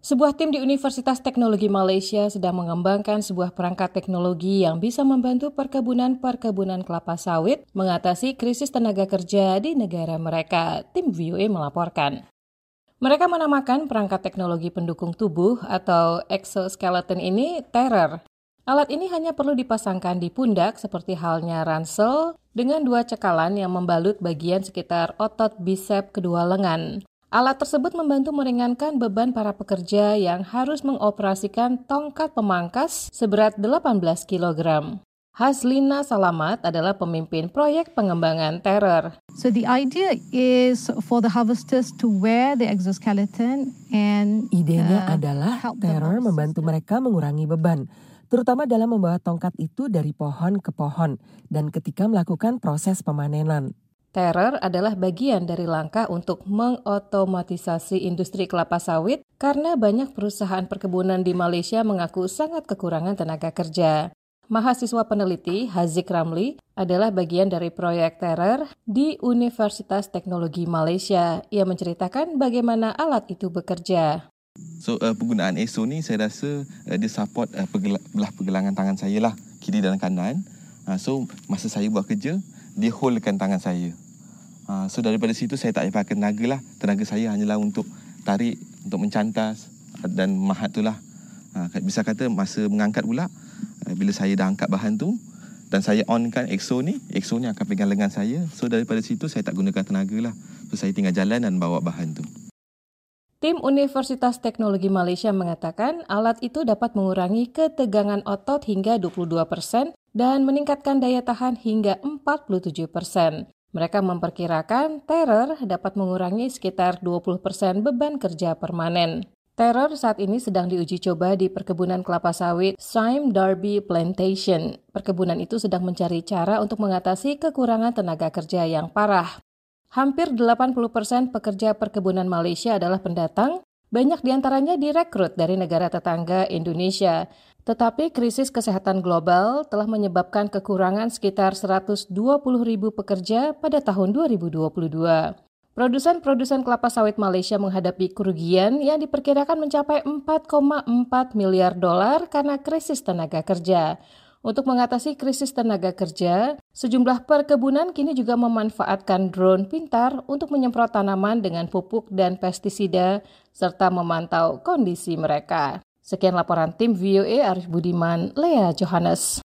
Sebuah tim di Universitas Teknologi Malaysia sedang mengembangkan sebuah perangkat teknologi yang bisa membantu perkebunan-perkebunan kelapa sawit mengatasi krisis tenaga kerja di negara mereka, tim VOA melaporkan. Mereka menamakan perangkat teknologi pendukung tubuh atau exoskeleton ini Terror. Alat ini hanya perlu dipasangkan di pundak seperti halnya ransel dengan dua cekalan yang membalut bagian sekitar otot bisep kedua lengan. Alat tersebut membantu meringankan beban para pekerja yang harus mengoperasikan tongkat pemangkas seberat 18 kg. Haslina Salamat adalah pemimpin proyek pengembangan Terror. So the idea is for the harvesters to wear the exoskeleton and Idenya uh, adalah Terror membantu mereka mengurangi beban, terutama dalam membawa tongkat itu dari pohon ke pohon dan ketika melakukan proses pemanenan. Terror adalah bagian dari langkah untuk mengotomatisasi industri kelapa sawit karena banyak perusahaan perkebunan di Malaysia mengaku sangat kekurangan tenaga kerja. Mahasiswa peneliti Hazik Ramli adalah bagian dari proyek Terror di Universitas Teknologi Malaysia. Ia menceritakan bagaimana alat itu bekerja. So uh, penggunaan ESO ni saya rasa uh, dia support uh, belah pergelangan tangan saya lah kiri dan kanan. Uh, so masa saya buat kerja dia holdkan tangan saya. Ha, so daripada situ saya tak payah pakai tenaga lah. Tenaga saya hanyalah untuk tarik, untuk mencantas dan mahat tu lah. Ha, bisa kata masa mengangkat pula, eh, bila saya dah angkat bahan tu dan saya onkan EXO ni, EXO ni akan pegang lengan saya. So daripada situ saya tak gunakan tenaga lah. So saya tinggal jalan dan bawa bahan tu. Tim Universitas Teknologi Malaysia mengatakan alat itu dapat mengurangi ketegangan otot hingga 22 persen dan meningkatkan daya tahan hingga 47 persen. Mereka memperkirakan teror dapat mengurangi sekitar 20 persen beban kerja permanen. Teror saat ini sedang diuji coba di perkebunan kelapa sawit Sime Darby Plantation. Perkebunan itu sedang mencari cara untuk mengatasi kekurangan tenaga kerja yang parah. Hampir 80 persen pekerja perkebunan Malaysia adalah pendatang, banyak di antaranya direkrut dari negara tetangga Indonesia. Tetapi krisis kesehatan global telah menyebabkan kekurangan sekitar 120 ribu pekerja pada tahun 2022. Produsen-produsen kelapa sawit Malaysia menghadapi kerugian yang diperkirakan mencapai 4,4 miliar dolar karena krisis tenaga kerja. Untuk mengatasi krisis tenaga kerja, sejumlah perkebunan kini juga memanfaatkan drone pintar untuk menyemprot tanaman dengan pupuk dan pestisida serta memantau kondisi mereka. Sekian laporan tim VOA Arif Budiman, Lea Johannes.